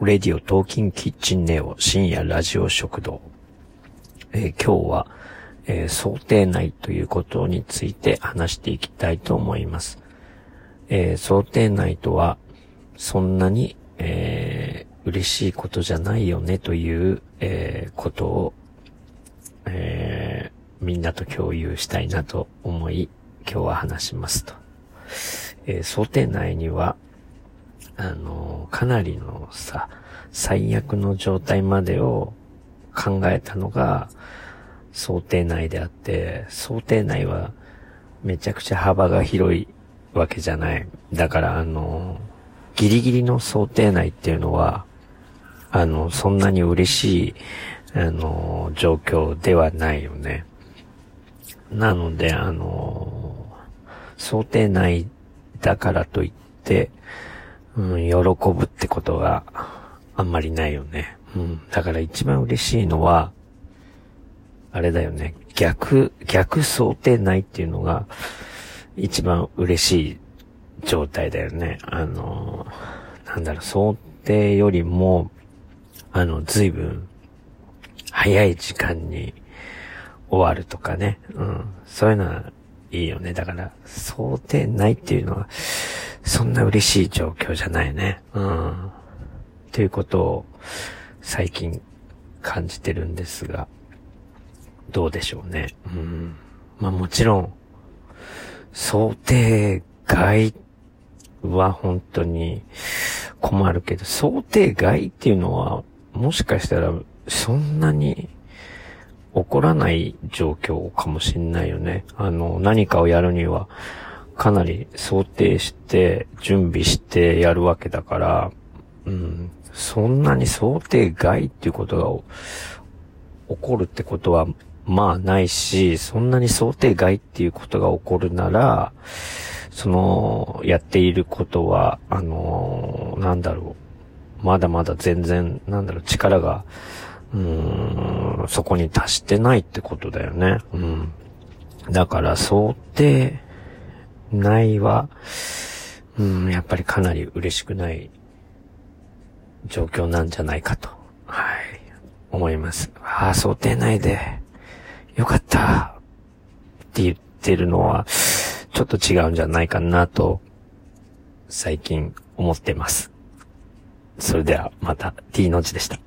レディオトーキンキッチンネオ深夜ラジオ食堂。えー、今日は、えー、想定内ということについて話していきたいと思います。えー、想定内とは、そんなに、えー、嬉しいことじゃないよねという、え、ことを、え、みんなと共有したいなと思い、今日は話しますと。え、想定内には、あの、かなりのさ、最悪の状態までを考えたのが想定内であって、想定内はめちゃくちゃ幅が広いわけじゃない。だからあの、ギリギリの想定内っていうのは、あの、そんなに嬉しい、あの、状況ではないよね。なので、あの、想定内だからといって、うん、喜ぶってことがあんまりないよね。うん。だから一番嬉しいのは、あれだよね。逆、逆想定内っていうのが一番嬉しい状態だよね。あの、なんだろう、想定よりも、あの、随分早い時間に終わるとかね。うん。そういうのはいいよね。だから、想定内っていうのは、そんな嬉しい状況じゃないね。うん。ということを最近感じてるんですが、どうでしょうね。うん。まあもちろん、想定外は本当に困るけど、想定外っていうのは、もしかしたらそんなに起こらない状況かもしんないよね。あの、何かをやるには、かなり想定して、準備してやるわけだから、うん、そんなに想定外っていうことが起こるってことは、まあないし、そんなに想定外っていうことが起こるなら、その、やっていることは、あのー、なんだろう。まだまだ全然、なんだろう、力が、うん、そこに達してないってことだよね。うん。だから想定ないは、うん、やっぱりかなり嬉しくない状況なんじゃないかと、はい、思います。ああ、想定内で、よかったって言ってるのは、ちょっと違うんじゃないかなと、最近思ってます。それではまた T の字でした。